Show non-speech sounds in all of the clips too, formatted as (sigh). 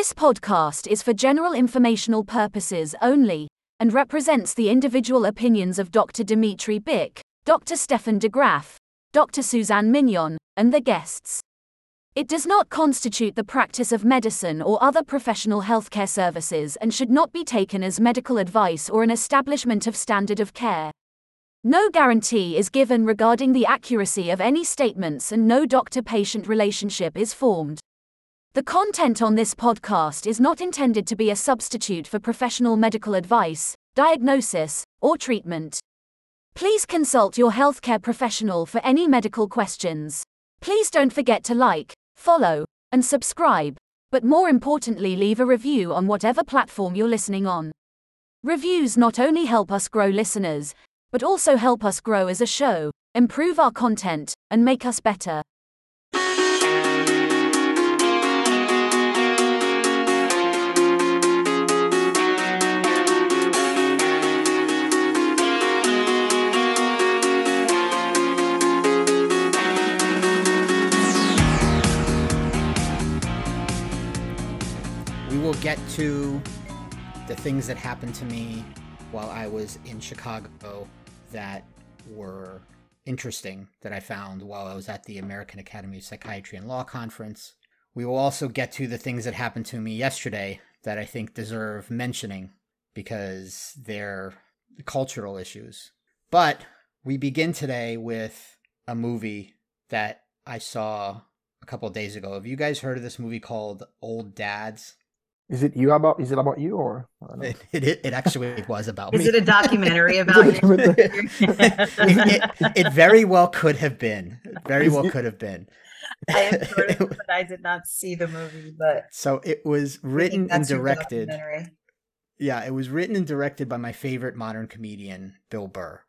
This podcast is for general informational purposes only and represents the individual opinions of Dr. Dmitry Bick, Dr. Stefan de Graaf, Dr. Suzanne Mignon, and the guests. It does not constitute the practice of medicine or other professional healthcare services and should not be taken as medical advice or an establishment of standard of care. No guarantee is given regarding the accuracy of any statements and no doctor patient relationship is formed. The content on this podcast is not intended to be a substitute for professional medical advice, diagnosis, or treatment. Please consult your healthcare professional for any medical questions. Please don't forget to like, follow, and subscribe, but more importantly, leave a review on whatever platform you're listening on. Reviews not only help us grow listeners, but also help us grow as a show, improve our content, and make us better. Get to the things that happened to me while I was in Chicago that were interesting that I found while I was at the American Academy of Psychiatry and Law conference. We will also get to the things that happened to me yesterday that I think deserve mentioning because they're cultural issues. But we begin today with a movie that I saw a couple days ago. Have you guys heard of this movie called Old Dads? Is it you about? Is it about you or? I don't know. It, it, it actually was about Is me. it a documentary (laughs) about you? (laughs) it, it, it very well could have been. Very Is well it- could have been. I have heard of (laughs) but I did not see the movie. But so it was written and directed. documentary. Yeah, it was written and directed by my favorite modern comedian, Bill Burr.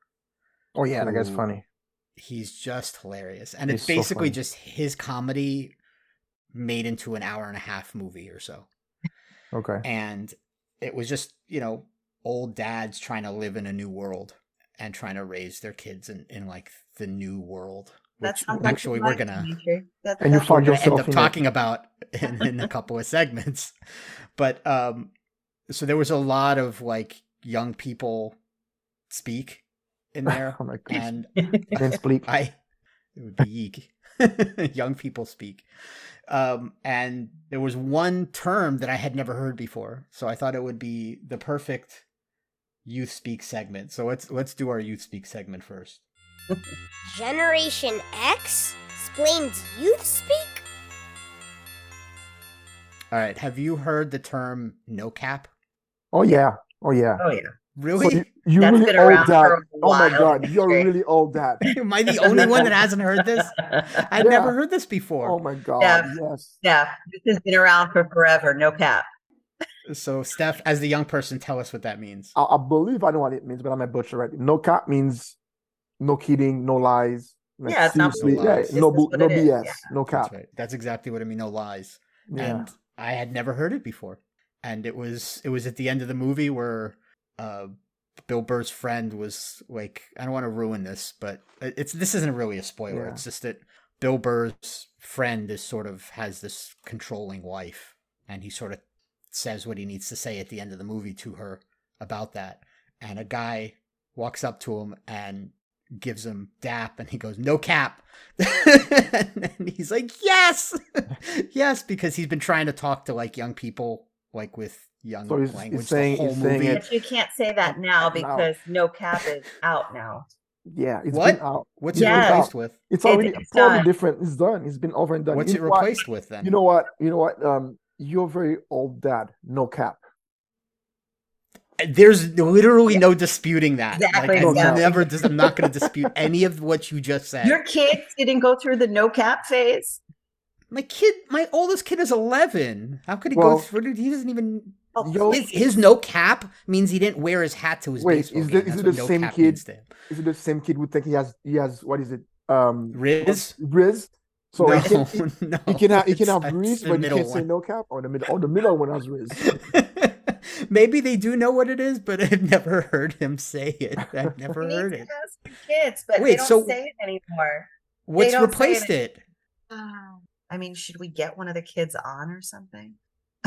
Oh yeah, that guy's funny. He's just hilarious. And it's He's so basically funny. just his comedy made into an hour and a half movie or so. Okay. and it was just you know old dads trying to live in a new world and trying to raise their kids in, in like the new world That which sounds actually we're gonna Dmitry. That- And you that- find we're gonna end yourself up in it. talking about in, in a couple of segments (laughs) but um so there was a lot of like young people speak in there (laughs) oh my god. and Then (laughs) speak. I it would be yeek. Young people speak. Um, and there was one term that I had never heard before, so I thought it would be the perfect youth speak segment. So let's let's do our youth speak segment first. (laughs) Generation X explains youth speak? All right, have you heard the term no cap? Oh yeah. Oh yeah. oh yeah. Really? So you, you That's really old around dad. Oh my god, you're really old dad. (laughs) Am I the only one that hasn't heard this? (laughs) I've Yeah. never heard this before. Oh my god. Yeah. Yes. yeah, this has been around for forever. No cap. So, Steph, as the young person, tell us what that means. I, I believe I know what it means, but I might butcher it. No cap means no kidding, no lies. Like, Yeah, it's not seriously, bullshit. yeah, This no, bu- no BS, yeah. no cap. That's right. That's exactly what I mean. No lies. Yeah. and I had never heard it before. And it was it was at the end of the movie where uh, Bill Burr's friend was like, I don't want to ruin this, but it's this isn't really a spoiler. Yeah. It's just that Bill Burr's friend is sort of has this controlling wife, and he sort of says what he needs to say at the end of the movie to her about that. And a guy walks up to him and gives him dap and he goes no cap (laughs) and he's like yes (laughs) yes because he's been trying to talk to like young people like with young So he's- he's language saying- the whole he's saying movie it- But you can't say that now Now. because no cap is out now. yeah, it's What? been out. what's Yes. it replaced with It's It- already it's probably done. different. It's done. It's been over and done. what's You it know what? replaced with then You know what? You know what? Um, you're very old dad. No cap. there's literally no disputing that Exactly, like, I exactly. never dis- i'm not going to dispute any of what you just said Your kids didn't go through the no cap phase. my kid my oldest kid is 11 how could he Well- go through it he doesn't even Oh, Yo- his, his no cap means he didn't wear his hat to his Wait, baseball is game. the- is it the no same kid? means to him. Is it the same kid who think he has he has what is it? Um, rizz? rizz. So no, he can (laughs) he, no, he can have he can have rizz, but he can't say no cap. Or the middle. Oh, the middle one has rizz. (laughs) Maybe they do know what it is, but (laughs) I've never heard him say it. I've never You heard to it. ask your kids, but Wait, they don't so- say it anymore. What's replaced it. it? I mean, should we get one of the kids on or something?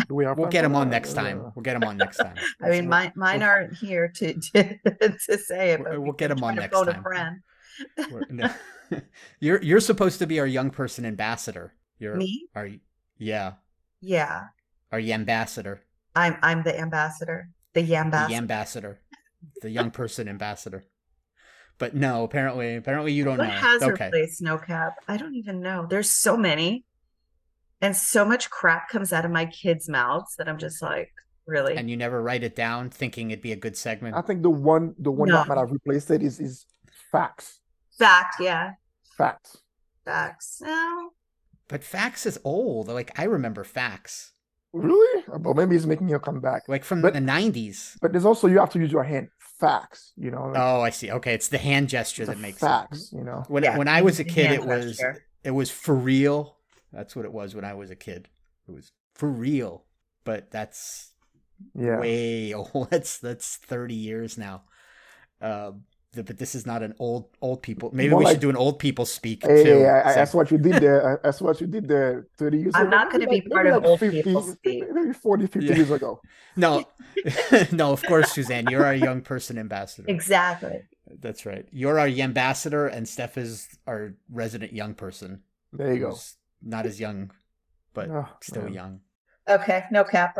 Do we have We'll get for him on next time. We'll get him on next time. (laughs) I mean, mine mine aren't here to to, (laughs) to say it. We'll- But we'll we get can 'em on try to next phone a time. friend. No. (laughs) you're you're supposed to be our young person ambassador. You're Me? Are you? Yeah, Yeah, our ambassador, I'm I'm the ambassador, the yambassador. the ambassador, the young person ambassador. But no, apparently, apparently you don't what know. has okay. replaced no cap? I don't even know. There's so many, and so much crap comes out of my kids' mouths that I'm just like, really. And you never write it down, thinking it'd be a good segment. I think the one the one No. that might have replaced it is is facts. Fact, yeah, Facts. facts. No, But facts is old. Like I remember facts. Really? But maybe it's making you come back. like from But- the '90s. But there's also you have to use your hand. Facts. You know. like, Oh, I see. Okay, it's the hand gesture the that makes it. facts. You know. When Yeah, when I was a kid, hand it was gesture. it was for real. That's what it was when I was a kid. It was for real. But that's Yeah. way (laughs) old. That's that's thirty years now. Um, th- but this is not an old old people. Maybe More we like- should do an old people speak Hey, too. hey, I- I- So- that's what you did there. That's what you did there 30 years I'm ago. not gonna be like- part maybe of like old 50, people speak. Maybe 40, 50 Yeah. years ago. (laughs) no, (laughs) no. Of course, Suzanne, you're our young person ambassador. exactly. That's right. You're our ambassador, and Steph is our resident young person. There you go. Who's Not as young, but Oh, still man. young. Okay, no cap.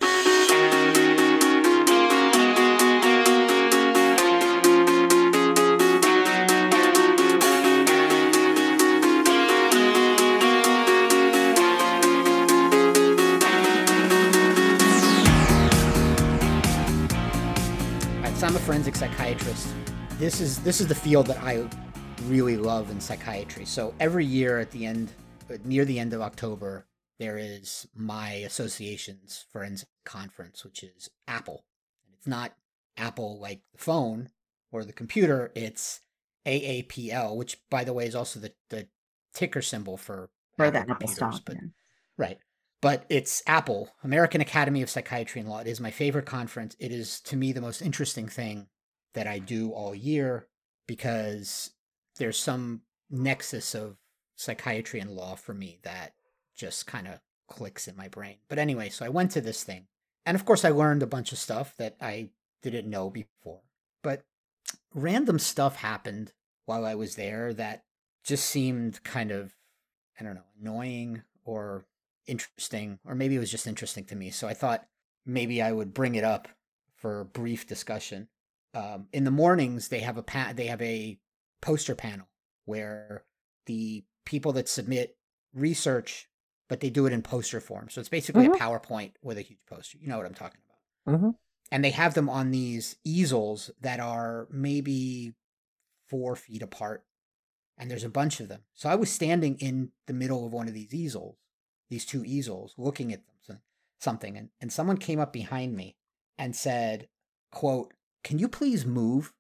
Alright, so I'm a forensic psychiatrist. This is this is the field that I really love in psychiatry. So every year at the end, near the end of October, there is my association's forensic conference, which is Apple. And It's not Apple like the phone or the computer. It's AAPL, which by the way is also the the ticker symbol for for the Apple Apple computers, stock. but yeah. Right. But it's Apple, American Academy of Psychiatry and Law. It is my favorite conference. It is, to me, the most interesting thing that I do all year because there's some nexus of psychiatry and law for me that just kind of clicks in my brain. But anyway, so I went to this thing. And of course, I learned a bunch of stuff that I didn't know before. But random stuff happened while I was there that just seemed kind of, I don't know, annoying or interesting, or maybe it was just interesting to me. So I thought maybe I would bring it up for brief discussion. Um, in the mornings, they have a pa- they have a poster panel where the people that submit research, but they do it in poster form. So it's basically Mhm. a PowerPoint with a huge poster. You know what I'm talking about. hmm And they have them on these easels that are maybe four feet apart. And there's a bunch of them. So I was standing in the middle of one of these easels, these two easels, looking at them, something. And, and someone came up behind me and said, quote, can you please move?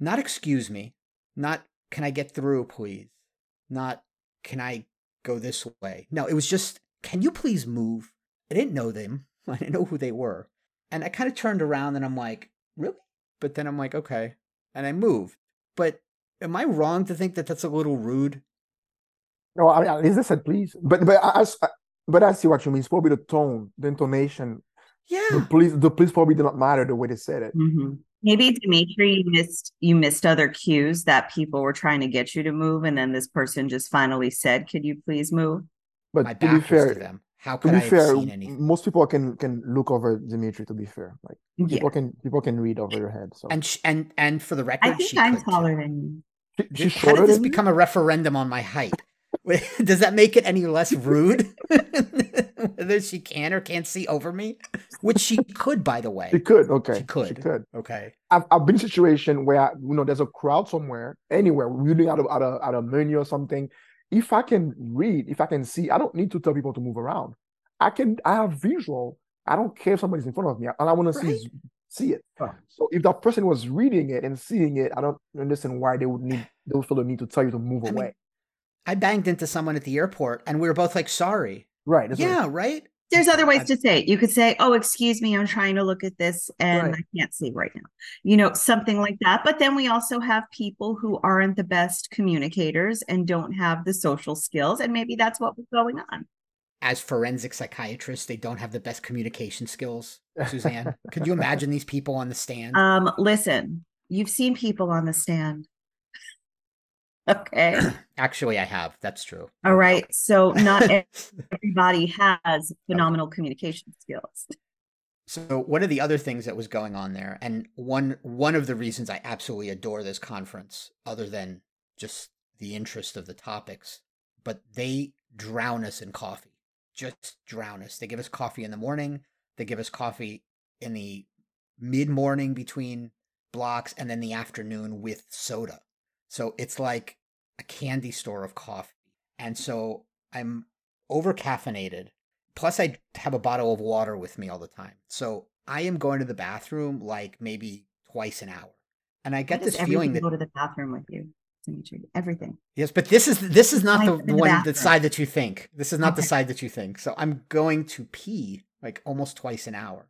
Not excuse me. Not can I get through, please? Not can I go this way? No, it was just, can you please move? I didn't know them. (laughs) I didn't know who they were. And I kind of turned around and I'm like, really? But then I'm like, okay. And I moved. But am I wrong to think that that's a little rude? No, I mean, at least they said please. But but I, I- but I see what you mean. It's probably the tone, the intonation. Yeah. The Yeah. please, the please probably did not matter the way they said it. Mhm. Maybe Dmitry, you missed you missed other cues that people were trying to get you to move, and then this person just finally said, "Could you please move?" But My to be fair, to them. How to be I have fair, seen anything? most people can can look over Dmitry. To be fair, like Yeah, people can people can read over your head. So And sh- and and for the record, I think she I'm could taller than you. She- she's How did this become a referendum on my height? (laughs) Does that make it any less rude? (laughs) Whether she can or can't see over me, which she could, by the way. She could. Okay, She She could. could. Okay. I've, I've been in a situation where you know there's a crowd somewhere, anywhere, reading out of out of at a menu or something. If I can read, if I can see, I don't need to tell people to move around. I can. I have visual. I don't care if somebody's in front of me. All I want to see is see it. Right. So if that person was reading it and seeing it, I don't understand why they would need they would feel the need to tell you to move I mean, away. I banged into someone at the airport, and we were both like, "Sorry." right. that's what- Yeah. Right. There's other ways I- to say it. You could say, "Oh, excuse me, I'm trying to look at this and Right. I can't see right now." You know, something like that. But then we also have people who aren't the best communicators and don't have the social skills, and maybe that's what was going on. as forensic psychiatrists, they don't have the best communication skills. Suzanne, (laughs) could you imagine these people on the stand? Um, listen, you've seen people on the stand. Okay. (clears throat) Actually, I have. That's true. All right. So not (laughs) everybody has phenomenal communication skills. So one of the other things that was going on there, and one one of the reasons I absolutely adore this conference, other than just the interest of the topics, but they drown us in coffee. Just drown us. They give us coffee in the morning. They give us coffee in the mid morning between blocks, and then the afternoon with soda. So it's like a candy store of coffee. And so I'm over caffeinated. Plus, I have a bottle of water with me all the time. So I am going to the bathroom like maybe twice an hour. And I get this feeling that go to the bathroom with you, Dmitry. Everything. yes, but this is this is not the the one the side that you think. This is not the side that you think. So I'm going to pee like almost twice an hour.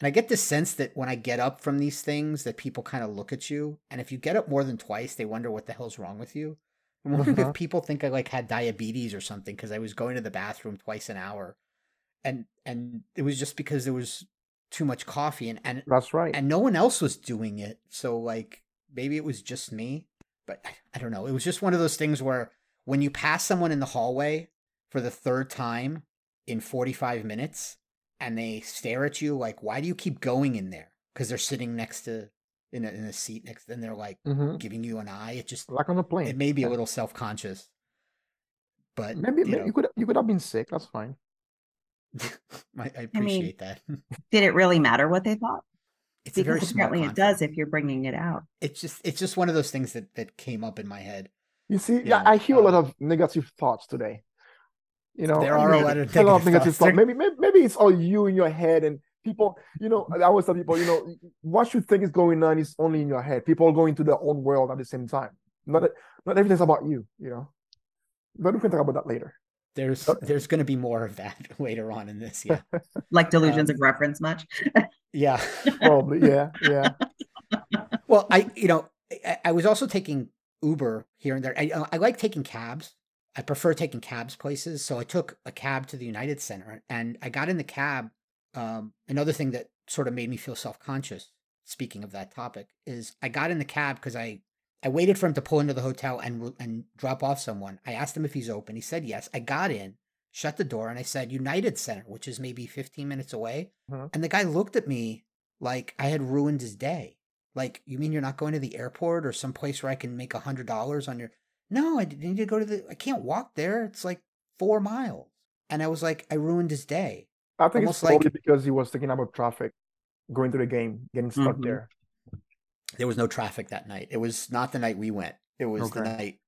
And I get this sense that when I get up from these things, that people kind of look at you. And if you get up more than twice, they wonder what the hell's wrong with you. I'm wondering Mhm. if people think I like had diabetes or something because I was going to the bathroom twice an hour, and and it was just because there was too much coffee and and That's right. and no one else was doing it. So like maybe it was just me, but I- I don't know. It was just one of those things where when you pass someone in the hallway for the third time in 45 minutes and they stare at you like why do you keep going in there? Cuz they're sitting next to in a, in a seat next and they're like hmm giving you an eye. It just Like on a plane. it may be a little self-conscious. But Maybe, you maybe know, you could you could have been sick. That's fine. (laughs) I, I appreciate that. (laughs) Did it really matter what they thought? It's a very Because small apparently it does if you're bringing it out. It's just it's just one of those things that that came up in my head. You see, You yeah, know, I hear a lot uh, of negative thoughts today. You know, There are a lot of a lot of negative negative thoughts. thoughts. Maybe, maybe, maybe it's all you in your head, and people. You know, I always tell people, you know, what you think is going on is only in your head. People go into their own world at the same time. Not not everything's about you. You know, but we can talk about that later. There's Uh, there's going to be more of that (laughs) later on in this. Yeah, (laughs) Like delusions Um, of reference much. (laughs) yeah. Probably, yeah, yeah. Well, I you know I, I was also taking Uber here and there. I I like taking cabs. I prefer taking cabs places. So I took a cab to the United Center, and I got in the cab. Um, another thing that sort of made me feel self conscious. Speaking of that topic, is I got in the cab because I I waited for him to pull into the hotel and and drop off someone. I asked him if he's open. He said yes. I got in, shut the door, and I said United Center, which is maybe 15 minutes away. Mhm. And the guy looked at me like I had ruined his day. Like, you mean you're not going to the airport or some place where I can make a hundred dollars on your? No, I need to go to the. I can't walk there. It's like four miles. And I was like, I ruined his day. I think Almost it's probably like- because he was thinking about traffic, going to the game, getting stuck Mhm. there. There was no traffic that night. It was not the night we went. It was the night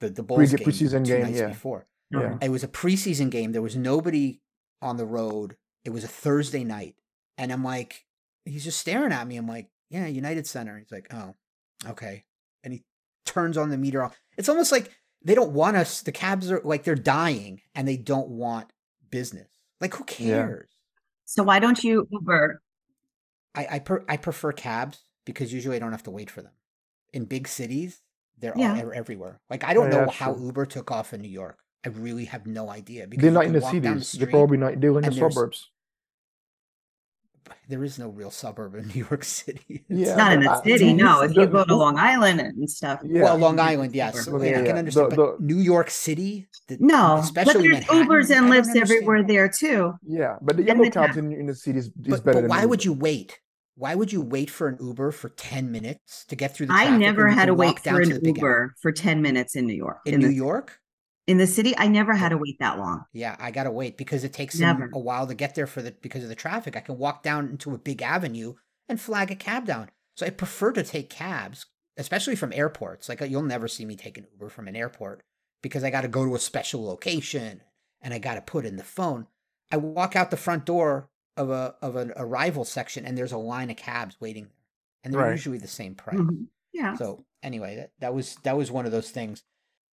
the the Bulls Pre- game, preseason two game, nights yeah. before. Yeah. It was a preseason game. There was nobody on the road. It was a Thursday night. And I'm like, he's just staring at me. I'm like, yeah, United Center. He's like, oh, okay. And he turns on the meter. off. It's almost like they don't want us. The cabs are like they're dying and they don't want business. Like, who Yeah. cares? So why don't you Uber? I I, per, I prefer cabs because usually I don't have to wait for them. In big cities, they're all Yeah. ev- everywhere. Like I don't Oh, know yeah, that's how true. Uber took off in New York. I really have no idea because They're not in the walk down cities. They're probably not. They're in the suburbs. There is no real suburb in (laughs) New York City. It's Yeah, Not in the city, the- no. If you the- go to Long Island and stuff. Yeah. Well, Long Island, yes. Uber. So, yeah, I can the- understand. the- but New York City, the, No, but there's Manhattan, Ubers and don't Lyfts everywhere there too. Yeah, but the yellow the cabs in, in the city is But, better but than why an would you wait? Why would you wait for an Uber for ten minutes to get through the I never had to wait for an the big alley? Uber for 10 minutes in New York. in the, New York. In the city, I never had to wait that long. Yeah, I gotta wait because it takes Never. a while to get there for the because of the traffic. I can walk down into a big avenue and flag a cab down. So I prefer to take cabs, especially from airports. Like you'll never see me take an Uber from an airport because I got to go to a special location and I got to put in the phone. I walk out the front door of a of an arrival section and there's a line of cabs waiting there, and they're Right. usually the same price. Mhm. Yeah. So anyway, that, that was that was one of those things.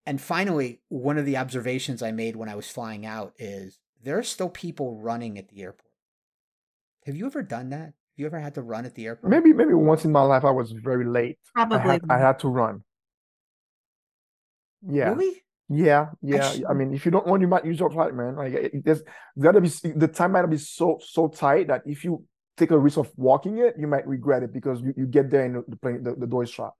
And finally, one of the observations I made when I was flying out is there are still people running at the airport. Have you ever done that? Have you ever had to run at the airport? Maybe maybe once in my life I was very late. I Probably. had I had to run. Yeah. Really? Yeah, yeah. sh- I mean, if you don't want, you might use your flight, man. Like, it, there's gotta be the time might be so so tight that if you take a risk of walking it, you might regret it because you, you get there and the plane the, the door is shut.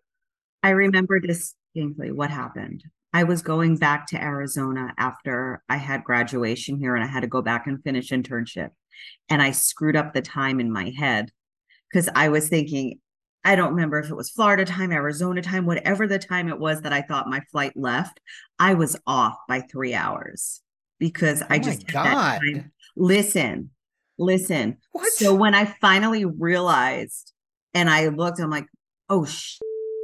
I remember distinctly what happened. I was going back to Arizona after I had graduation here and I had to go back and finish internship. And I screwed up the time in my head because I was thinking, I don't remember if it was Florida time, Arizona time, whatever the time it was that I thought my flight left. I was off by three hours because Oh I just God. Listen, listen. What? So when I finally realized and I looked, I'm like, oh, sh-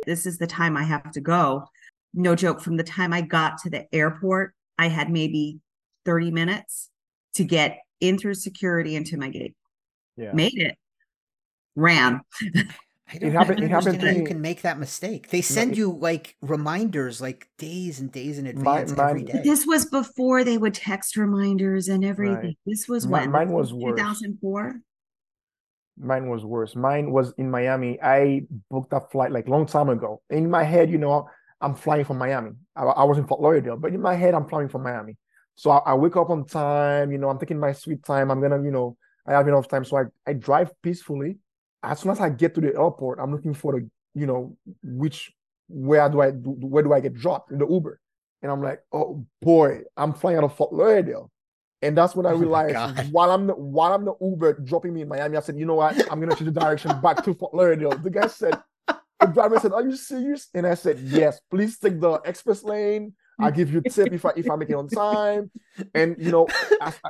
this is the time I have to go. No joke. From the time I got to the airport, I had maybe 30 minutes to get in through security into my gate. Yeah. Made it. Ran. I don't, happened- I don't it happened understand how you can make that mistake. They send you like reminders like days and days in advance every mine- day. This was before they would text reminders and everything. Right. This was when? mine was worse. 2004. Mine was worse. Mine was in Miami. I booked a flight like long time ago. In my head, you know, I'm flying from Miami. I, I was in Fort Lauderdale, but in my head, I'm flying from Miami. So I, I wake up on time. You know, I'm taking my sweet time. I'm gonna, you know, I have enough time. So I, I drive peacefully. As soon as I get to the airport, I'm looking for the, you know, which where do I do where do I get dropped in the Uber? And I'm like, oh boy, I'm flying out of Fort Lauderdale. And that's when I (laughs) Oh realized God. while I'm the while I'm the Uber dropping me in Miami, I said, you know what? I'm gonna change the direction back to Fort Lauderdale. The guy said, the driver said, Are you serious? And I said, Yes, please take the express lane. I'll give you tip if I if I make it on time. And you know,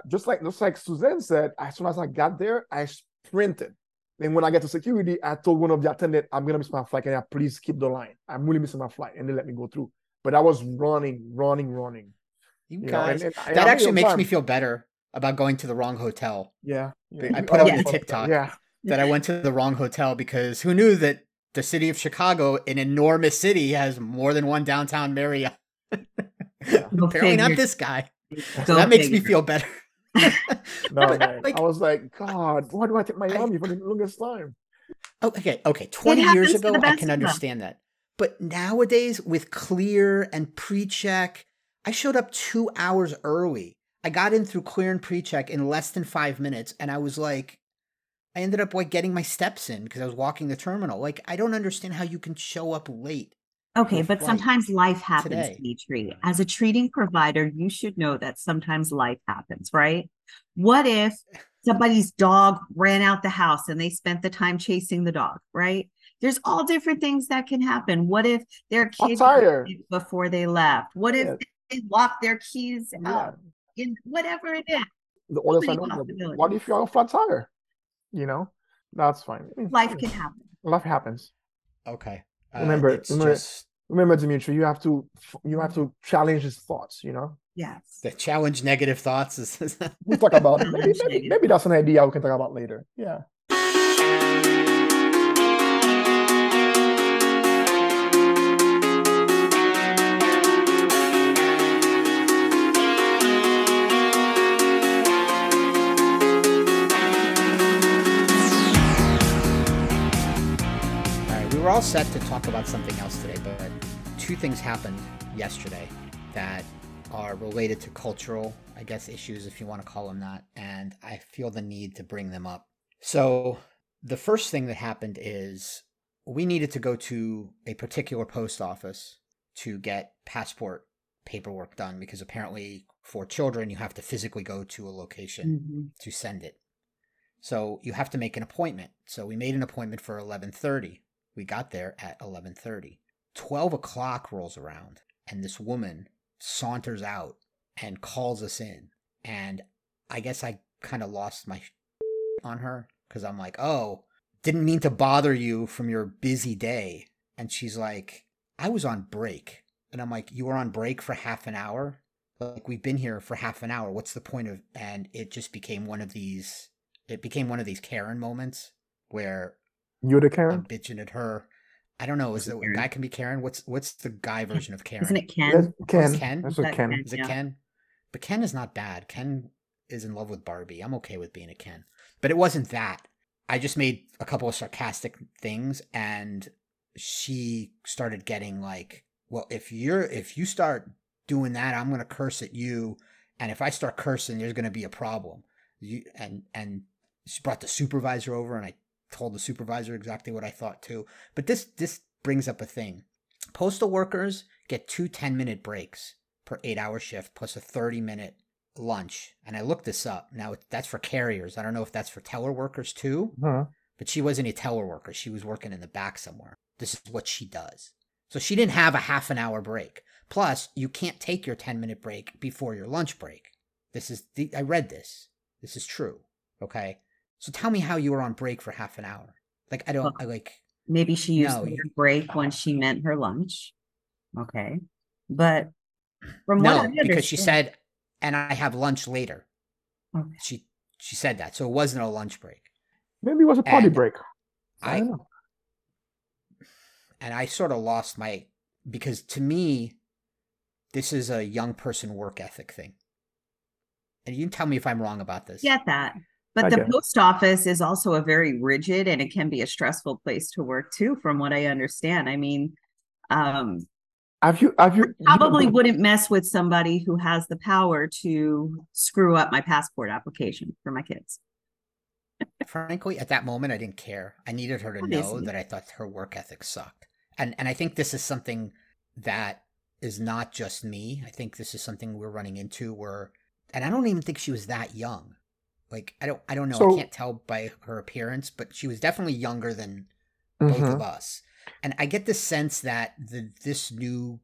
just like just like Suzanne said, as soon as I got there, I sprinted. And when I get to security, I told one of the attendant, I'm gonna miss my flight. Can I uh, please keep the line? I'm really missing my flight. And they let me go through. But I was running, running, running. You You guys, and, and, and that I actually makes time. me feel better about going to the wrong hotel. Yeah. yeah. I put oh, up yeah. TikTok. Yeah. That I went to the wrong hotel because who knew that the city of Chicago, an enormous city, has more than one downtown Marriott. Go Apparently not this guy. So Go that makes me feel better. (laughs) No, But, man. like- I was like, God, why do I take Miami for the longest time? Oh, okay, okay. 20 years ago, I can understand that. But nowadays, with Clear and pre-check, I showed up two hours early. I got in through Clear and pre-check in less than five minutes, and I was like, I ended up like getting my steps in because I was walking the terminal. Like, I don't understand how you can show up late. Okay, but sometimes life happens. As a treating provider, you should know that sometimes life happens, right? What if (laughs) somebody's dog ran out the house and they spent the time chasing the dog, right? There's all different things that can happen. What if their kids got tire. sick before they left? What if Yeah. they locked their keys Yeah. in whatever it is? The side, no, what if you're on a flat tire? You know, that's fine. Life can happen. Life happens. Okay. Uh, Remember- it's remember- just Remember, Dmitry, you have to you have to challenge his thoughts. You know, Yes. the challenge negative thoughts is. we'll talk about it. (laughs) Maybe, maybe, maybe that's an idea we can talk about later. Yeah. Were all set to talk about something else today, but two things happened yesterday that are related to cultural, I guess, issues, if you want to call them that, and I feel the need to bring them up. So, the first thing that happened is we needed to go to a particular post office to get passport paperwork done because apparently for children you have to physically go to a location Mhm. to send it. So you have to make an appointment. So we made an appointment for 11:30. We got there at 11:30. 12 o'clock rolls around, and this woman saunters out and calls us in. And I guess I kind of lost my (laughs) on her because I'm like, oh, didn't mean to bother you from your busy day. And she's like, I was on break. And I'm like, you were on break for half an hour? Like, we've been here for half an hour. What's the point of? And it just became one of these, it became one of these Karen moments where You're the Karen? I'm bitching at her. I don't know. Is it a guy can be Karen? What's what's the guy (laughs) version of Karen? Isn't it Ken? Yes, Ken. Ken? That's Is that Ken. Ken? Is it Yeah. Ken? But Ken is not bad. Ken is in love with Barbie. I'm okay with being a Ken. But it wasn't that. I just made a couple of sarcastic things and she started getting like, well, if you're if you start doing that, I'm gonna curse at you, and if I start cursing, there's gonna be a problem. You and and she brought the supervisor over, and I told the supervisor exactly what I thought too. But this this brings up a thing. Postal workers get two 10 minute breaks per eight hour shift plus a 30 minute lunch. And I looked this up. Now that's for carriers. I don't know if that's for teller workers too, Huh. but she wasn't a teller worker. She was working in the back somewhere. This is what she does. So she didn't have a half an hour break. Plus, you can't take your 10 minute break before your lunch break. This is the, I read this. This is true. Okay. So tell me how you were on break for half an hour. Like, I don't, I like, Maybe she used No, the word break when she meant her lunch. Okay. But from what I no, because she said, and I have lunch later. Okay. She, she said that. So it wasn't a lunch break. Maybe it was a party And break. I, I, don't know. and I sort of lost my because to me, this is a young person work ethic thing. And you can tell me if I'm wrong about this. get that. But I the get it. post office is also a very rigid and it can be a stressful place to work too, from what I understand. I mean, um, Have you have you probably you, wouldn't mess with somebody who has the power to screw up my passport application for my kids. Frankly, at that moment, I didn't care. I needed her to know that I thought her work ethic sucked. And and I think this is something that is not just me. I think this is something we're running into where, and I don't even think she was that young. Like I don't I don't know. So- I can't tell by her appearance, but she was definitely younger than both Mhm. of us. And I get the sense that the this new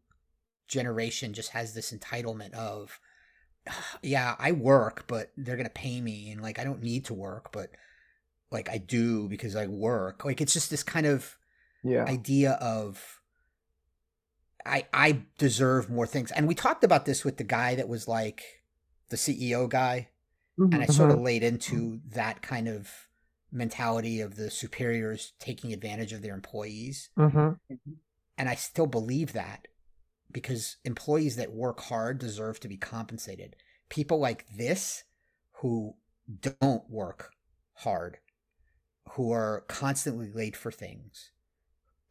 generation just has this entitlement of (sighs) yeah, I work, but they're going to pay me and like I don't need to work, but like I do because I work. Like it's just this kind of yeah. idea of I I deserve more things. And we talked about this with the guy that was like the CEO guy Mhm. and I sort of Mhm. laid into that kind of mentality of the superiors taking advantage of their employees Mhm. and I still believe that because employees that work hard deserve to be compensated. People like this who don't work hard, who are constantly late for things.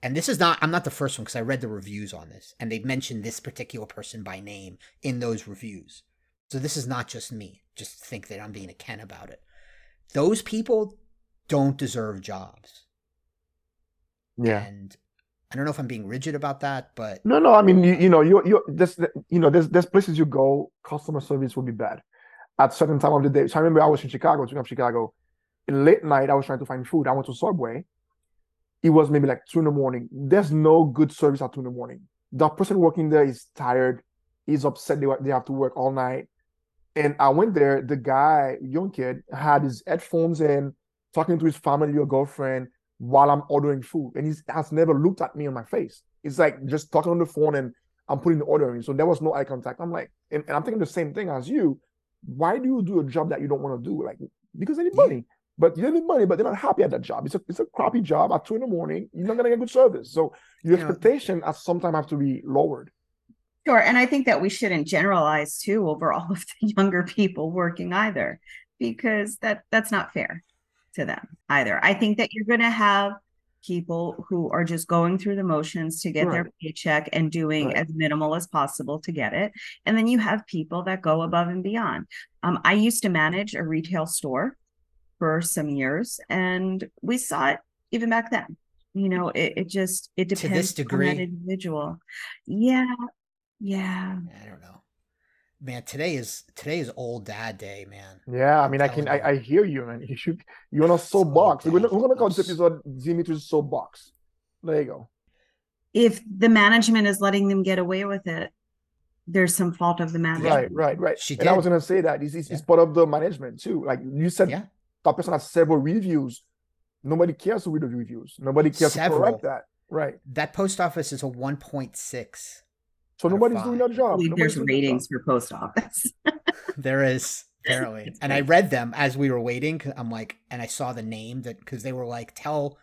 And this is not, I'm not the first one because I read the reviews on this and they mentioned this particular person by name in those reviews. So this is not just me. Just think that I'm being a Ken about it. Those people don't deserve jobs. Yeah. And I don't know if I'm being rigid about that, but No, no. I mean, you, you know, you you this you know, there's there's places you go, customer service will be bad at certain time of the day. So I remember I was in Chicago, speaking of Chicago, late night, I was trying to find food. I went to Subway. It was maybe like two in the morning. There's no good service at two in the morning. The person working there is tired. He's upset they, they have to work all night. And I went there. The guy, young kid, had his headphones in, talking to his family or girlfriend while I'm ordering food. And he has never looked at me on my face. It's like just talking on the phone and I'm putting the order in. So there was no eye contact. I'm like, and, and I'm thinking the same thing as you. Why do you do a job that you don't want to do? Like, because they need Yeah. money. But you need money, but they're not happy at that job. It's a it's a crappy job at two in the morning. You're not gonna get good service. So your You know- expectation at some time have to be lowered. Sure. And I think that we shouldn't generalize too over all of the (laughs) younger people working either, because that that's not fair to them either. I think that you're going to have people who are just going through the motions to get their paycheck and doing Right. as minimal as possible to get it. And then you have people that go above and beyond. Um, I used to manage a retail store for some years, and we saw it even back then. You know, it, it just it To this depends on that individual. Yeah, yeah. I don't know. Man, today is today is old dad day, man. Yeah, I I'm mean, I can I. I hear you, man. You should you're on a soapbox. We're gonna we're gonna call this episode Dmitry's soapbox. There you go. if the management is letting them get away with it, there's some fault of the management. Right, right, right. She and I was gonna say that it's, it's, it's Yeah. part of the management too. Like you said, Yeah. that person has several reviews. Nobody cares to read the reviews. Nobody cares Several. to correct that. Right. That post office is a 1.6. So nobody's doing their job. Nobody's there's doing their job. ratings for post office. (laughs) There is apparently, and I read them as we were waiting. I'm like, and I saw the name that because they were like, tell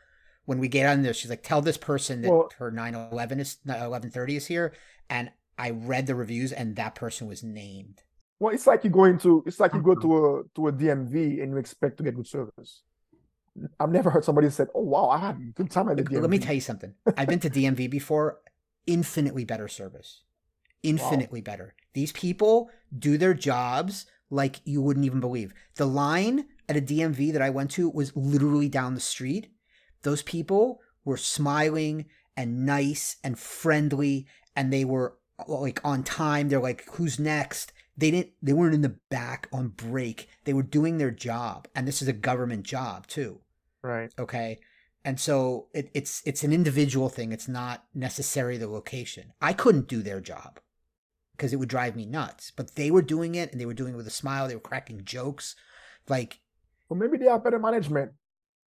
when we get on there, she's like, tell this person that Well- her 911 is 1130 is here, and I read the reviews, and that person was named. Well, it's like you go into it's like you go Uh-huh. to a to a DMV and you expect to get good service. I've never heard somebody said, "Oh wow, I had a good time at the DMV." Let me tell you something. I've been to DMV before. Infinitely better service. Infinitely better. These people do their jobs like you wouldn't even believe. The line at a DMV that I went to was literally down the street. Those people were smiling and nice and friendly and they were like on time. They're like, who's next? They didn't they weren't in the back on break. They were doing their job. And this is a government job too. Right. Okay. And so it, it's it's an individual thing. It's not necessarily the location. I couldn't do their job because it would drive me nuts. But they were doing it and they were doing it with a smile. They were cracking jokes. Like Well, maybe they have better management.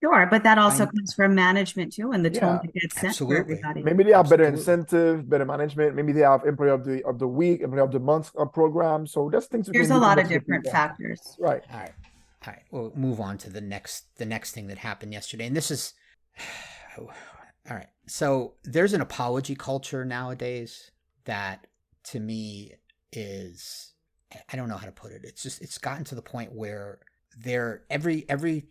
Sure, but that also I- comes from management too, and the tone that gets set for everybody. Maybe they have better Absolutely. incentive, better management. Maybe they have employee of the of the week, employee of the month uh, program. So there's things. you There's a lot of different factors. Right. All right. All right. We'll move on to the next the next thing that happened yesterday. And this is (sighs) all right. So there's an apology culture nowadays that to me is I don't know how to put it. It's just it's gotten to the point where there every every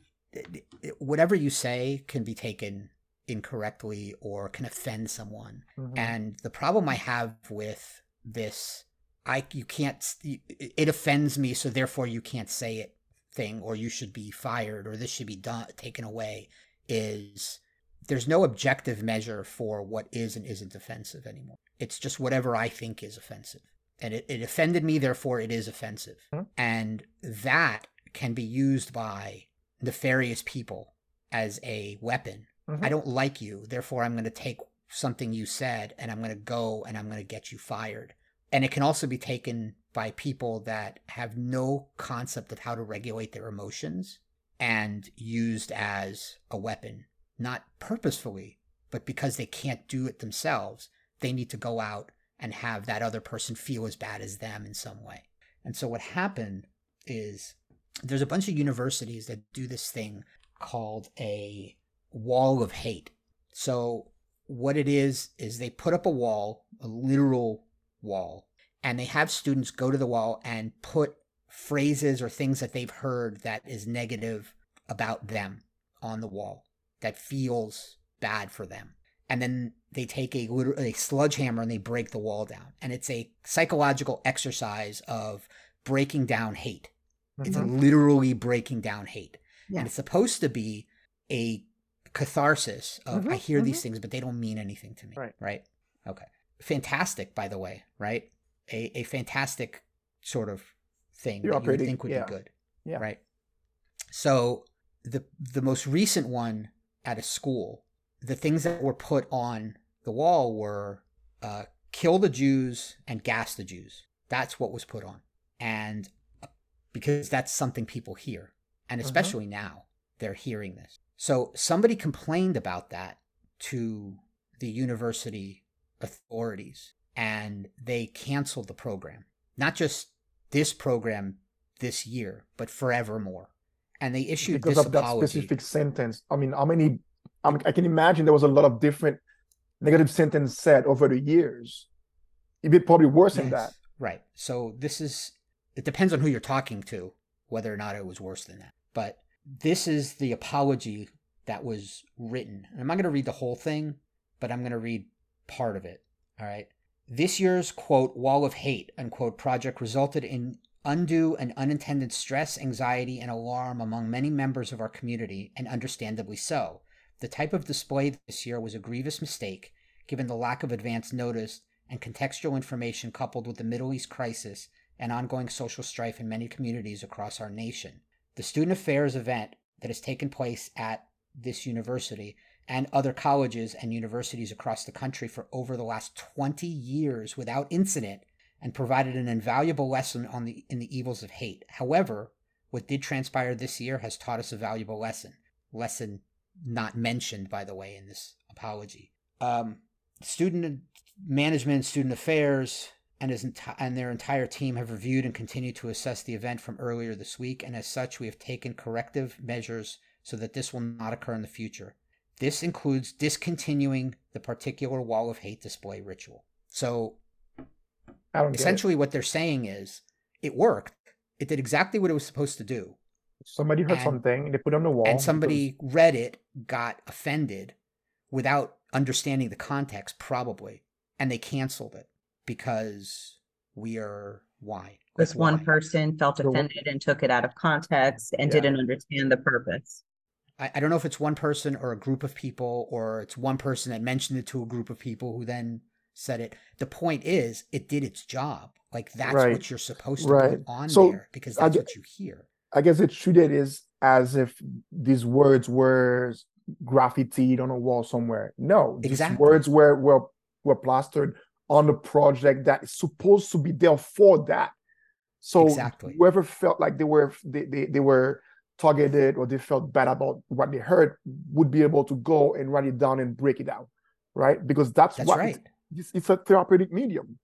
whatever you say can be taken incorrectly or can offend someone. Mhm. And the problem I have with this, I you can't. It offends me, so therefore you can't say it. Thing, or you should be fired, or this should be done taken away. Is there's no objective measure for what is and isn't offensive anymore. It's just whatever I think is offensive, and it, it offended me, therefore it is offensive, Mhm. and that can be used by nefarious people as a weapon Mhm. I don't like you, therefore I'm going to take something you said and I'm going to go and I'm going to get you fired. And it can also be taken by people that have no concept of how to regulate their emotions and used as a weapon, not purposefully, but because they can't do it themselves, they need to go out and have that other person feel as bad as them in some way. And so what happened is there's a bunch of universities that do this thing called a wall of hate. So what it is is they put up a wall, a literal wall, and they have students go to the wall and put phrases or things that they've heard that is negative about them on the wall that feels bad for them. And then they take a a sledgehammer and they break the wall down. And it's a psychological exercise of breaking down hate. It's Mhm. literally breaking down hate. Yeah. And it's supposed to be a catharsis of I Mhm, hear these things, but they don't mean anything to me. Right. Right. Okay. Fantastic, by the way, right? A a fantastic sort of thing You're that you would think would yeah. be good. Yeah. Right. So the the most recent one at a school, the things that were put on the wall were uh, kill the Jews and gas the Jews. That's what was put on. And uh, because that's something people hear. And Mhm. especially now, they're hearing this. So somebody complained about that to the university authorities and they canceled the program. Not just this program this year, but forevermore. And they issued because this of that specific sentence. I mean, how many? I, mean, I can imagine there was a lot of different negative sentence said over the years. It'd be probably worse than that. Right. So this is it depends on who you're talking to whether or not it was worse than that. But this is the apology that was written. And I'm not going to read the whole thing, but I'm going to read part of it. All right. This year's quote wall of hate unquote project resulted in undue and unintended stress, anxiety, and alarm among many members of our community, and understandably so. The type of display this year was a grievous mistake, given the lack of advance notice and contextual information coupled with the Middle East crisis and ongoing social strife in many communities across our nation. The student affairs event that has taken place at this university and other colleges and universities across the country for over the last 20 years without incident and provided an invaluable lesson on the in the evils of hate. However, what did transpire this year has taught us a valuable lesson. Lesson not mentioned, by the way, in this apology. Um, student management, student affairs, and his enti- and their entire team have reviewed and continue to assess the event from earlier this week, and as such, we have taken corrective measures so that this will not occur in the future. This includes discontinuing the particular wall of hate display ritual. So I don't get it. essentially, what they're saying is it worked. It did exactly what it was supposed to do. Somebody heard and- something, and they put it on the wall. and because- somebody read it, got offended without understanding the context, probably, and they canceled it because we are why This Like, one person felt offended and took it out of context and Yeah. didn't understand the purpose. I, I don't know if it's one person or a group of people or it's one person that mentioned it to a group of people who then said it. The point is, it did its job. Like that's Right. what you're supposed to Right. put on So, there because that's what you hear. I guess it treated is as if these words were graffitied on a wall somewhere. No, these Exactly. words were were were plastered on the project that is supposed to be there for that. So Exactly. whoever felt like they were they, they, they were targeted or they felt bad about what they heard would be able to go and write it down and break it down, right? Because that's, That's what right. it's, it's a therapeutic medium.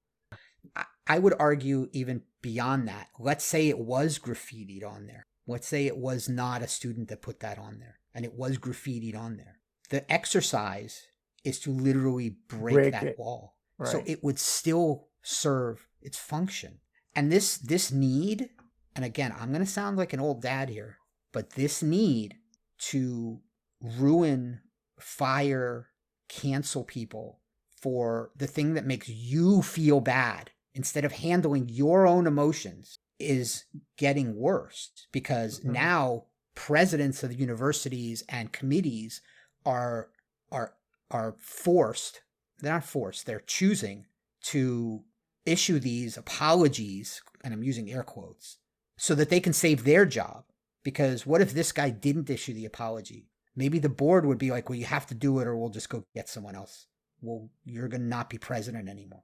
I- would argue even beyond that. Let's say it was graffitied on there. Let's say it was not a student that put that on there and it was graffitied on there. The exercise is to literally break, Break that it. wall. So it would still serve its function. And this this need, and again, I'm going to sound like an old dad here, but this need to ruin, fire, cancel people for the thing that makes you feel bad instead of handling your own emotions is getting worse because Mhm. now presidents of the universities and committees are are are forced they're not forced they're choosing to issue these apologies and i'm using air quotes so that they can save their job because what if this guy didn't issue the apology maybe the board would be like well you have to do it or we'll just go get someone else well you're going to not be president anymore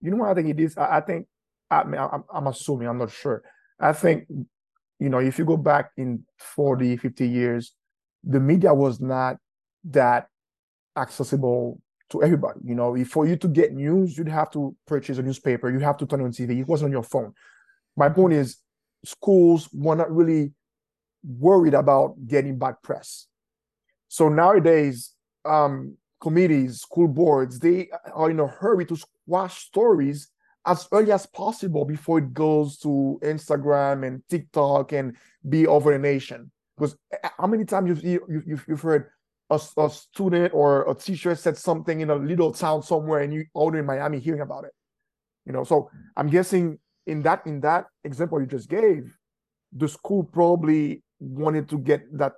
You know what I think it is? I, I think I mean I'm, I'm assuming, I'm not sure. I think you know, if you go back in 40, 50 years, the media was not that accessible to everybody. You know, for you to get news, you'd have to purchase a newspaper, you have to turn on TV. It wasn't on your phone. My point is, schools were not really worried about getting bad press. So nowadays, um, committees, school boards, they are in a hurry to squash stories as early as possible before it goes to Instagram and TikTok and be over the nation. Because uh, how many times you've you- you've, you've heard a, a student or a teacher said something in a little town somewhere, and you all in Miami hearing about it. You know, so I'm guessing in that in that example you just gave, the school probably wanted to get that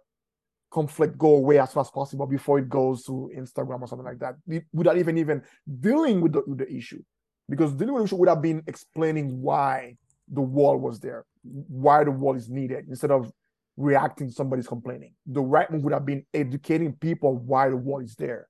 conflict go away as fast as possible before it goes to Instagram or something like that, without even even dealing with the, with the issue. Because dealing with the issue would have been explaining why the wall was there, why the wall is needed, instead of reacting to somebody's complaining. The right move would have been educating people why the wall is there.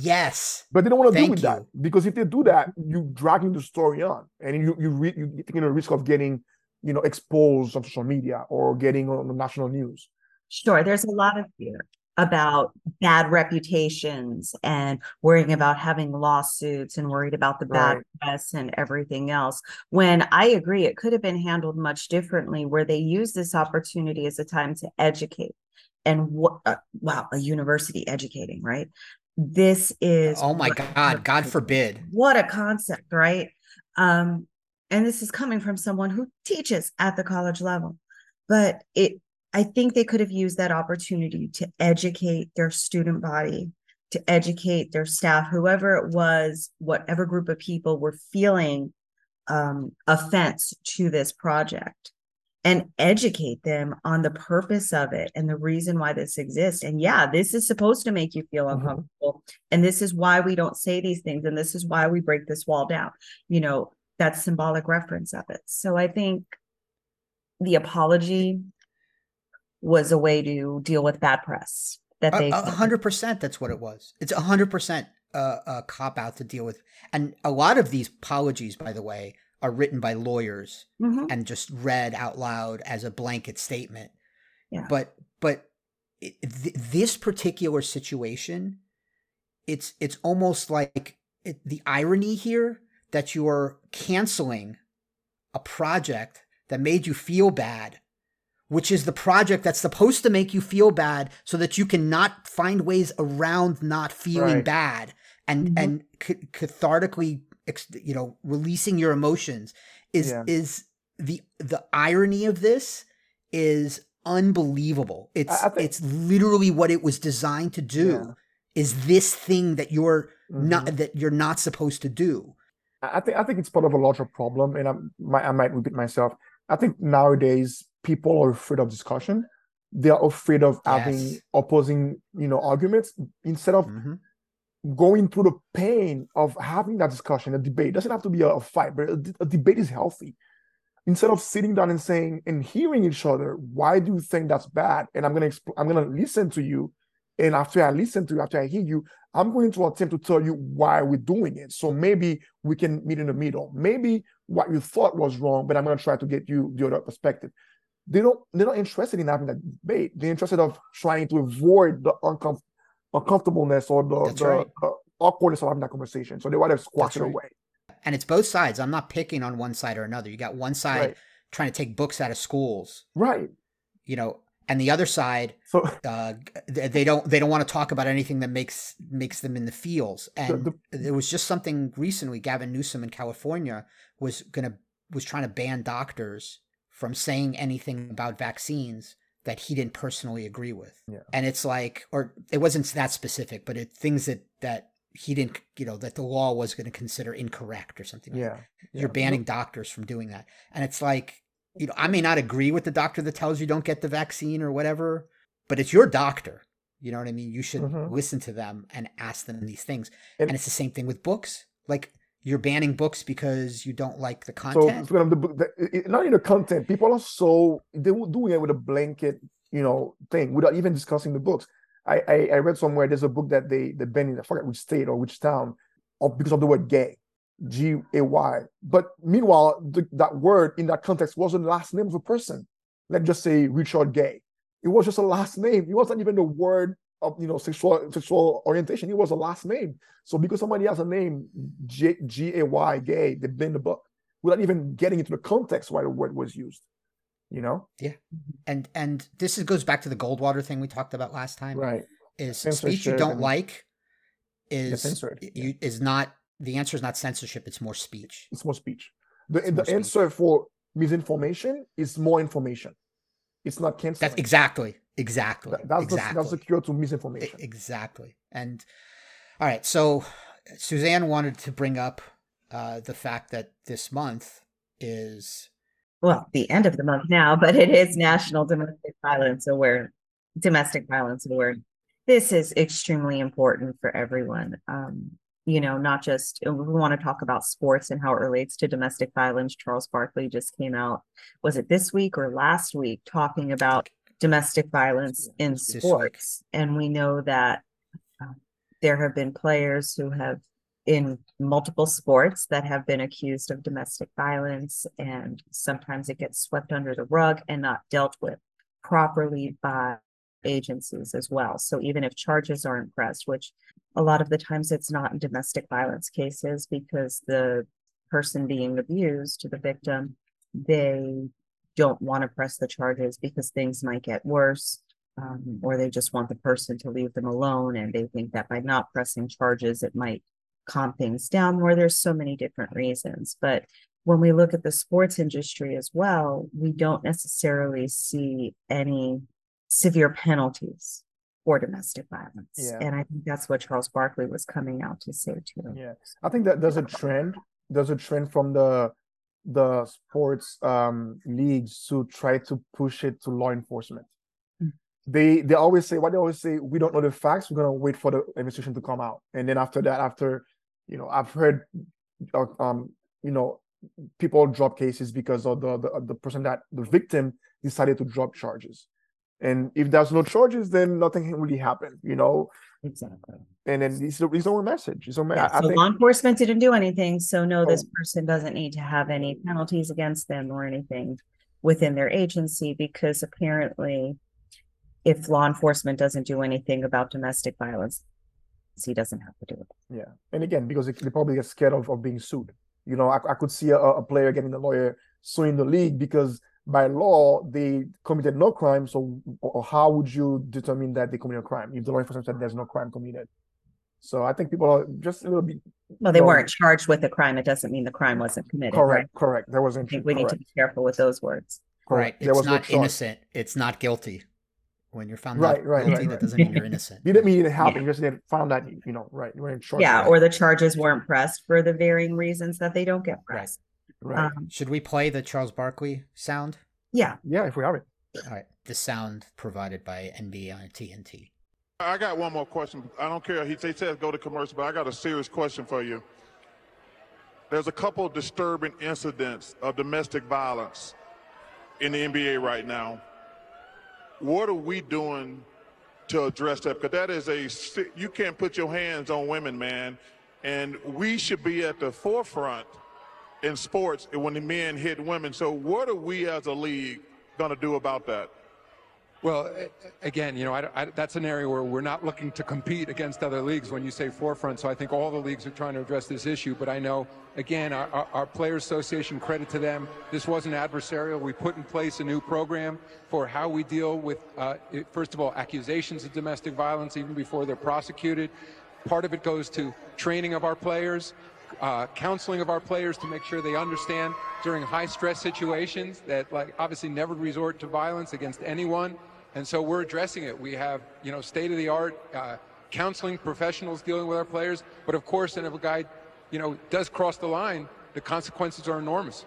Yes But they don't want to deal Thank with that because if they do that, you dragging the story on, and you you re- you taking a risk of getting you know exposed on social media or getting on the national news. Sure, there's a lot of fear about bad reputations and worrying about having lawsuits and worried about the bad Right. press and everything else. When I agree, it could have been handled much differently, where they use this opportunity as a time to educate. And what, uh, wow, a university educating, right? This is oh my god god forbid what a concept, right? Um, and this is coming from someone who teaches at the college level. But it I think they could have used that opportunity to educate their student body, to educate their staff, whoever it was, whatever group of people were feeling um, offense to this project and educate them on the purpose of it and the reason why this exists. And yeah, this is supposed to make you feel Mhm. uncomfortable. And this is why we don't say these things. And this is why we break this wall down. You know, that symbolic reference of it. So I think the apology was a way to deal with bad press that they a hundred percent that's what it was it's a hundred percent uh, a cop out to deal with and a lot of these apologies by the way are written by lawyers Mhm. and just read out loud as a blanket statement Yeah. but but it, th- this particular situation it's it's almost like it, the irony here that you are canceling a project that made you feel bad which is the project that's supposed to make you feel bad so that you can not find ways around not feeling Right. bad and Mhm. and ca- cathartically you know releasing your emotions is Yeah. is the the irony of this is unbelievable it's think- it's literally what it was designed to do Yeah. is this thing that you're Mhm. not that you're not supposed to do I think I think it's part of a larger problem, and i might I might repeat myself. I think nowadays people are afraid of discussion. They are afraid of having Yes. opposing, you know, arguments instead of Mhm. Going through the pain of having that discussion, a debate. It doesn't have to be a, a fight, but a debate is healthy. Instead of sitting down and saying and hearing each other, why do you think that's bad? And I'm gonna expl- I'm gonna listen to you, and after I listen to you, after I hear you, I'm going to attempt to tell you why we're doing it. So maybe we can meet in the middle. Maybe what you thought was wrong, but I'm gonna try to get you the other perspective. They don't. They're not interested in having that debate. They're interested of trying to avoid the uncomfortable uncomfortableness or the, the, right. the awkwardness of having that conversation. So they want to squash That's it right. away. And it's both sides. I'm not picking on one side or another. You got one side Right. trying to take books out of schools, Right. you know, and the other side So uh, they don't they don't want to talk about anything that makes makes them in the feels. And the- there was just something recently. Gavin Newsom in California was gonna was trying to ban doctors from saying anything about vaccines that he didn't personally agree with. Yeah. And it's like, or it wasn't that specific, but it things that that he didn't, you know, that the law was going to consider incorrect or something. like yeah, that. You're banning doctors from doing that, and it's like, you know, I may not agree with the doctor that tells you don't get the vaccine or whatever, but it's your doctor. You know what I mean? You should Mhm. listen to them and ask them these things. And- And, it's the same thing with books. Like you're banning books because you don't like the content. of the book, the, it- it- not in the content, people are so they were doing it with a blanket, you know, thing without even discussing the books. I I, I read somewhere there's a book that they they banned in I forget which state or which town, of because of the word gay, G A Y. But meanwhile, the, that word in that context wasn't the last name of a person. Let's just say Richard Gay. It was just a last name. It wasn't even the word of you know sexual sexual orientation. It was a last name. So because somebody has a name G G A Y gay, they banned the book without even getting into the context why the word was used. You know, Yeah. and and this is, goes back to the Goldwater thing we talked about last time. right? Is speech you don't like is you, is not the answer is not censorship. It's more speech. It's more speech. The It's the speech. answer for misinformation is more information. It's not canceling. That's exactly exactly That- that's exactly. the that's the cure to misinformation. Exactly. And all right, so Suzanne wanted to bring up uh, the fact that this month is well, the end of the month now, (laughs) but it is National Domestic Violence Aware Domestic Violence Award. This is extremely important for everyone. Um, you know, not just we want to talk about sports and how it relates to domestic violence. Charles Barkley just came out, was it this week or last week, talking about domestic violence in sports. And we know that um, there have been players who have in multiple sports that have been accused of domestic violence and sometimes it gets swept under the rug and not dealt with properly by agencies as well so even if charges aren't pressed which a lot of the times it's not in domestic violence cases because the person being abused to the victim they don't want to press the charges because things might get worse um, or they just want the person to leave them alone and they think that by not pressing charges it might calm things down more. There's so many different reasons. But when we look at the sports industry as well, we don't necessarily see any severe penalties for domestic violence. Yeah. And I think that's what Charles Barkley was coming out to say too. Yeah, I think that there's a trend. There's a trend from the the sports um leagues to try to push it to law enforcement. Mm. They they always say what they always say. We don't know the facts. We're gonna wait for the investigation to come out, and then after that, after you know, I've heard um you know people drop cases because of the the, the person that the victim decided to drop charges. And if there's no charges, then nothing can really happen, you know. Exactly. And then it's it's a message. It's me- Yeah, I, I so think law enforcement didn't do anything, so no, oh. this Oh. person doesn't need to have any penalties against them or anything within their agency because apparently if law enforcement doesn't do anything about domestic violence, he doesn't have to do it. Yeah, and again, because they, they probably get scared of, of being sued. You know, I, I could see a, a player getting a lawyer suing the league because by law they committed no crime. So, or how would you determine that they committed a crime if the law enforcement said there's no crime committed? So I think people are just a little bit Well, they No. weren't charged with a crime. It doesn't mean the crime wasn't committed, right? correct. Correct. There wasn't. think we need to be careful with those words. correct. right. There It's was no not innocent. It's not guilty. when you're found Right, not right, guilty, right, that doesn't mean you're (laughs) innocent. You didn't mean it happened. Yeah. You just found that you know right. You were in charge. Yeah, or the charges weren't pressed for the varying reasons that they don't get Right. pressed. Right. Um, Should we play the Charles Barkley sound? yeah, yeah, if we are it. All right, the sound provided by NBA on TNT. I got one more question. I don't care. He they said go to commercial, but I got a serious question for you. There's a couple disturbing incidents of domestic violence in the NBA right now. What are we doing to address that? Because that is a you can't put your hands on women, man, and we should be at the forefront in sports when the men hit women. So what are we as a league going to do about that? Well, again, you know, I, I, that's an area where we're not looking to compete against other leagues when you say forefront. So I think all the leagues are trying to address this issue. But I know, again, our, our, our Players Association, credit to them, this wasn't adversarial. We put in place a new program for how we deal with, uh, it- first of all, accusations of domestic violence even before they're prosecuted. Part of it goes to training of our players, uh, counseling of our players to make sure they understand during high stress situations that, like, obviously never resort to violence against anyone. And so we're addressing it. We have, you know, state of the art uh, counseling professionals dealing with our players. But of course, and if a guy, you know, does cross the line, the consequences are enormous.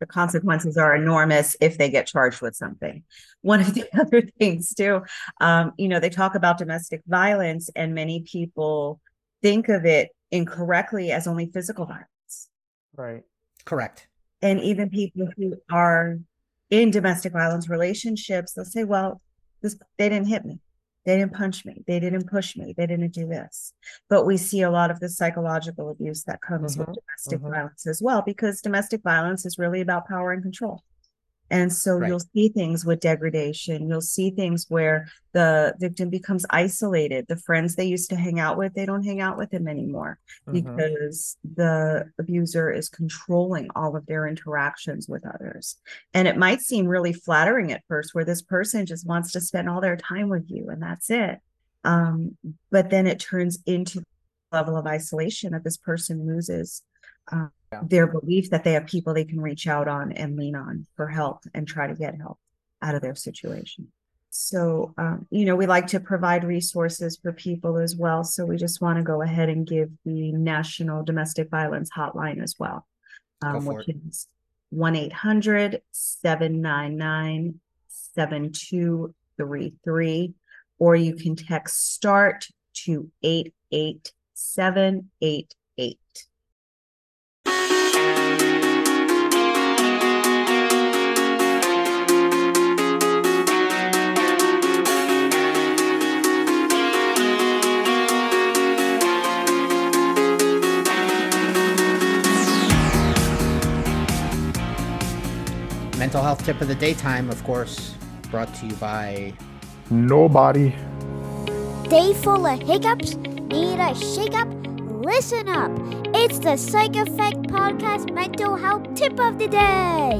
the consequences are enormous if they get charged with something. One of the (laughs) other things too, um, you know, they talk about domestic violence and many people think of it incorrectly as only physical violence. Right. Correct. And even people who are in domestic violence relationships, they'll say, well, this they didn't hit me. They didn't punch me. They didn't push me. They didn't do this. But we see a lot of the psychological abuse that comes with Mhm, domestic mhm. violence as well, because domestic violence is really about power and control. And so Right. you'll see things with degradation. You'll see things where the victim becomes isolated. The friends they used to hang out with, they don't hang out with them anymore Mhm. because the abuser is controlling all of their interactions with others. And it might seem really flattering at first, where this person just wants to spend all their time with you and that's it. Um, but then it turns into a level of isolation that this person loses uh, Yeah. their belief that they have people they can reach out on and lean on for help and try to get help out of their situation. So, um, you know, we like to provide resources for people as well. So we just want to go ahead and give the National Domestic Violence Hotline as well, um, which is 1 800 799 7233. Or you can text START to 88788. Mental health tip of the daytime, of course, brought to you by Nobody. Day full of hiccups? Need a shake up? Listen up. It's the Psych Effect Podcast Mental Health Tip of the Day.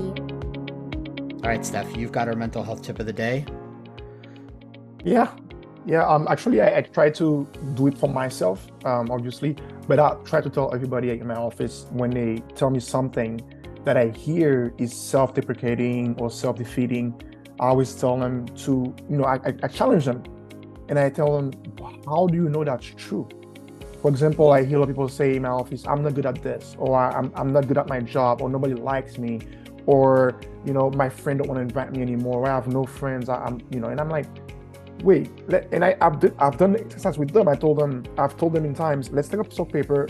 All right, Steph, you've got our mental health tip of the day. Yeah. Yeah. Um actually I, I try to do it for myself, um, obviously, but I try to tell everybody in my office when they tell me something that I hear is self-deprecating or self-defeating, I always tell them to, you know, I, I, challenge them and I tell them, how do you know that's true? For example, I hear a lot of people say in my office, I'm not good at this, or I'm, I'm not good at my job, or nobody likes me, or, you know, my friend don't want to invite me anymore, or I have no friends, I, I'm, you know, and I'm like, wait, let, and I, I've, I've done the exercise with them. I told them, I've told them in times, let's take a piece of paper,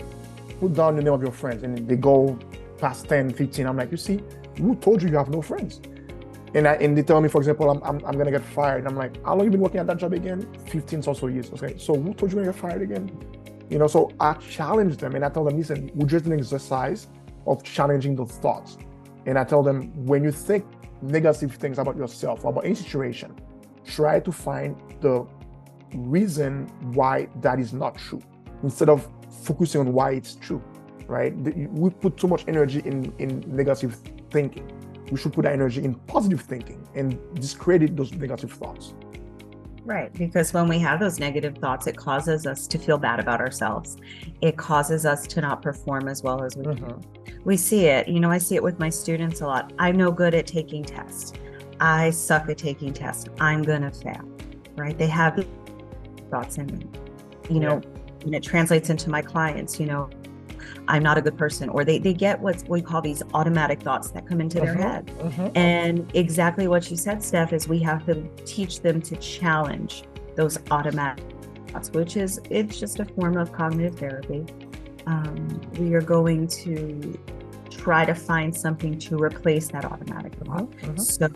put down the name of your friends, and they go past 10, 15. I'm like, you see, who told you you have no friends? And, I, and they tell me, for example, I'm, I'm, I'm gonna get fired. I'm like, how long you been working at that job again? 15 or so years. Okay, so who told you you're get fired again? You know, so I challenge them and I tell them, listen, we just an exercise of challenging those thoughts. And I tell them, when you think negative things about yourself or about any situation, try to find the reason why that is not true instead of focusing on why it's true, right? We put too much energy in, in negative thinking. We should put our energy in positive thinking and discredit those negative thoughts. Right. Because when we have those negative thoughts, it causes us to feel bad about ourselves. It causes us to not perform as well as we mm-hmm. can. We see it. You know, I see it with my students a lot. I'm no good at taking tests. I suck at taking tests. I'm going to fail. right? They have thoughts in. You know, and it translates into my clients, you know, I'm not a good person, or they, they get what we call these automatic thoughts that come into their Mhm, head. mhm. And exactly what you said, Steph, is we have to teach them to challenge those automatic thoughts, which is it's just a form of cognitive therapy. Um, we are going to try to find something to replace that automatic thought. Mhm, mhm. So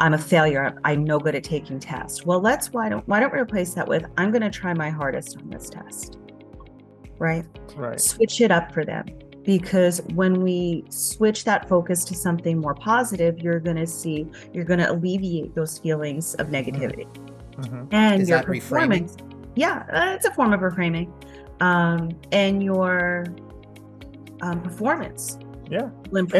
I'm a failure. I'm- I'm no good at taking tests. Well, let's why don't why don't we replace that with I'm going to try my hardest on this test, right? Right. switch it up for them because when we switch that focus to something more positive you're going to see you're going to alleviate those feelings of negativity Mhm. and Is your that reframing? performance yeah uh, it's a form of reframing um, and your um, performance Yeah. And,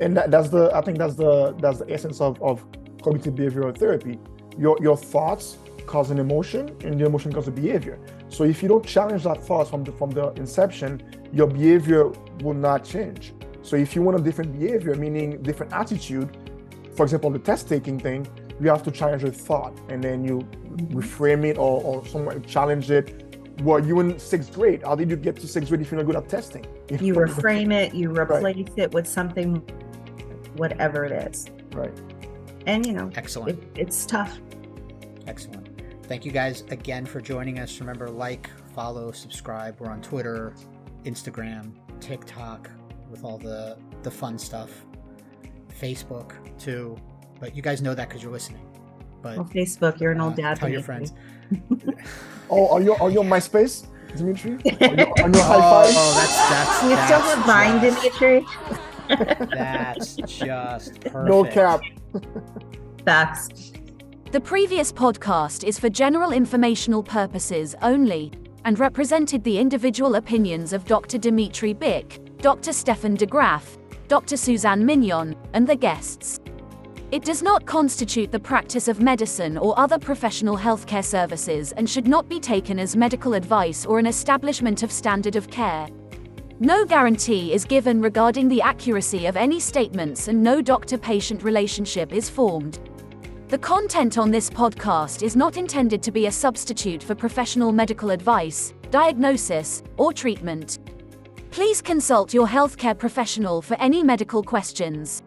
and that, that's the I think that's the that's the essence of, of cognitive behavioral therapy. Your your thoughts cause an emotion, and the emotion causes behavior. So if you don't challenge that thought from the from the inception, your behavior will not change. So if you want a different behavior, meaning different attitude, for example, the test taking thing, you have to challenge your thought, and then you mm-hmm. reframe it or or somewhat challenge it. Well, you in sixth grade. How did you get to sixth grade if you're not good at testing? (laughs) you reframe it you replace it with something whatever it is Right. and you know Excellent. it, it's tough Excellent. Thank you guys again for joining us. Remember, like, follow, subscribe. We're on Twitter, Instagram, TikTok, with all the the fun stuff. Facebook too. But you guys know that because you're listening. But well facebook you're an old uh, dad tell your friends. (laughs) Oh, are you are you on MySpace, Dmitry? Are you, are you on Oh, high five? oh, that's that's (laughs) you still that's have Vine, Dmitry? That's just perfect. No cap. Facts. The previous podcast is for general informational purposes only and represented the individual opinions of Dr. Dmitry Bick, Dr. Stefan de Graaf, Dr. Suzanne Mignon, and the guests. It does not constitute the practice of medicine or other professional healthcare services and should not be taken as medical advice or an establishment of standard of care. No guarantee is given regarding the accuracy of any statements and no doctor patient relationship is formed. The content on this podcast is not intended to be a substitute for professional medical advice, diagnosis, or treatment. Please consult your healthcare professional for any medical questions.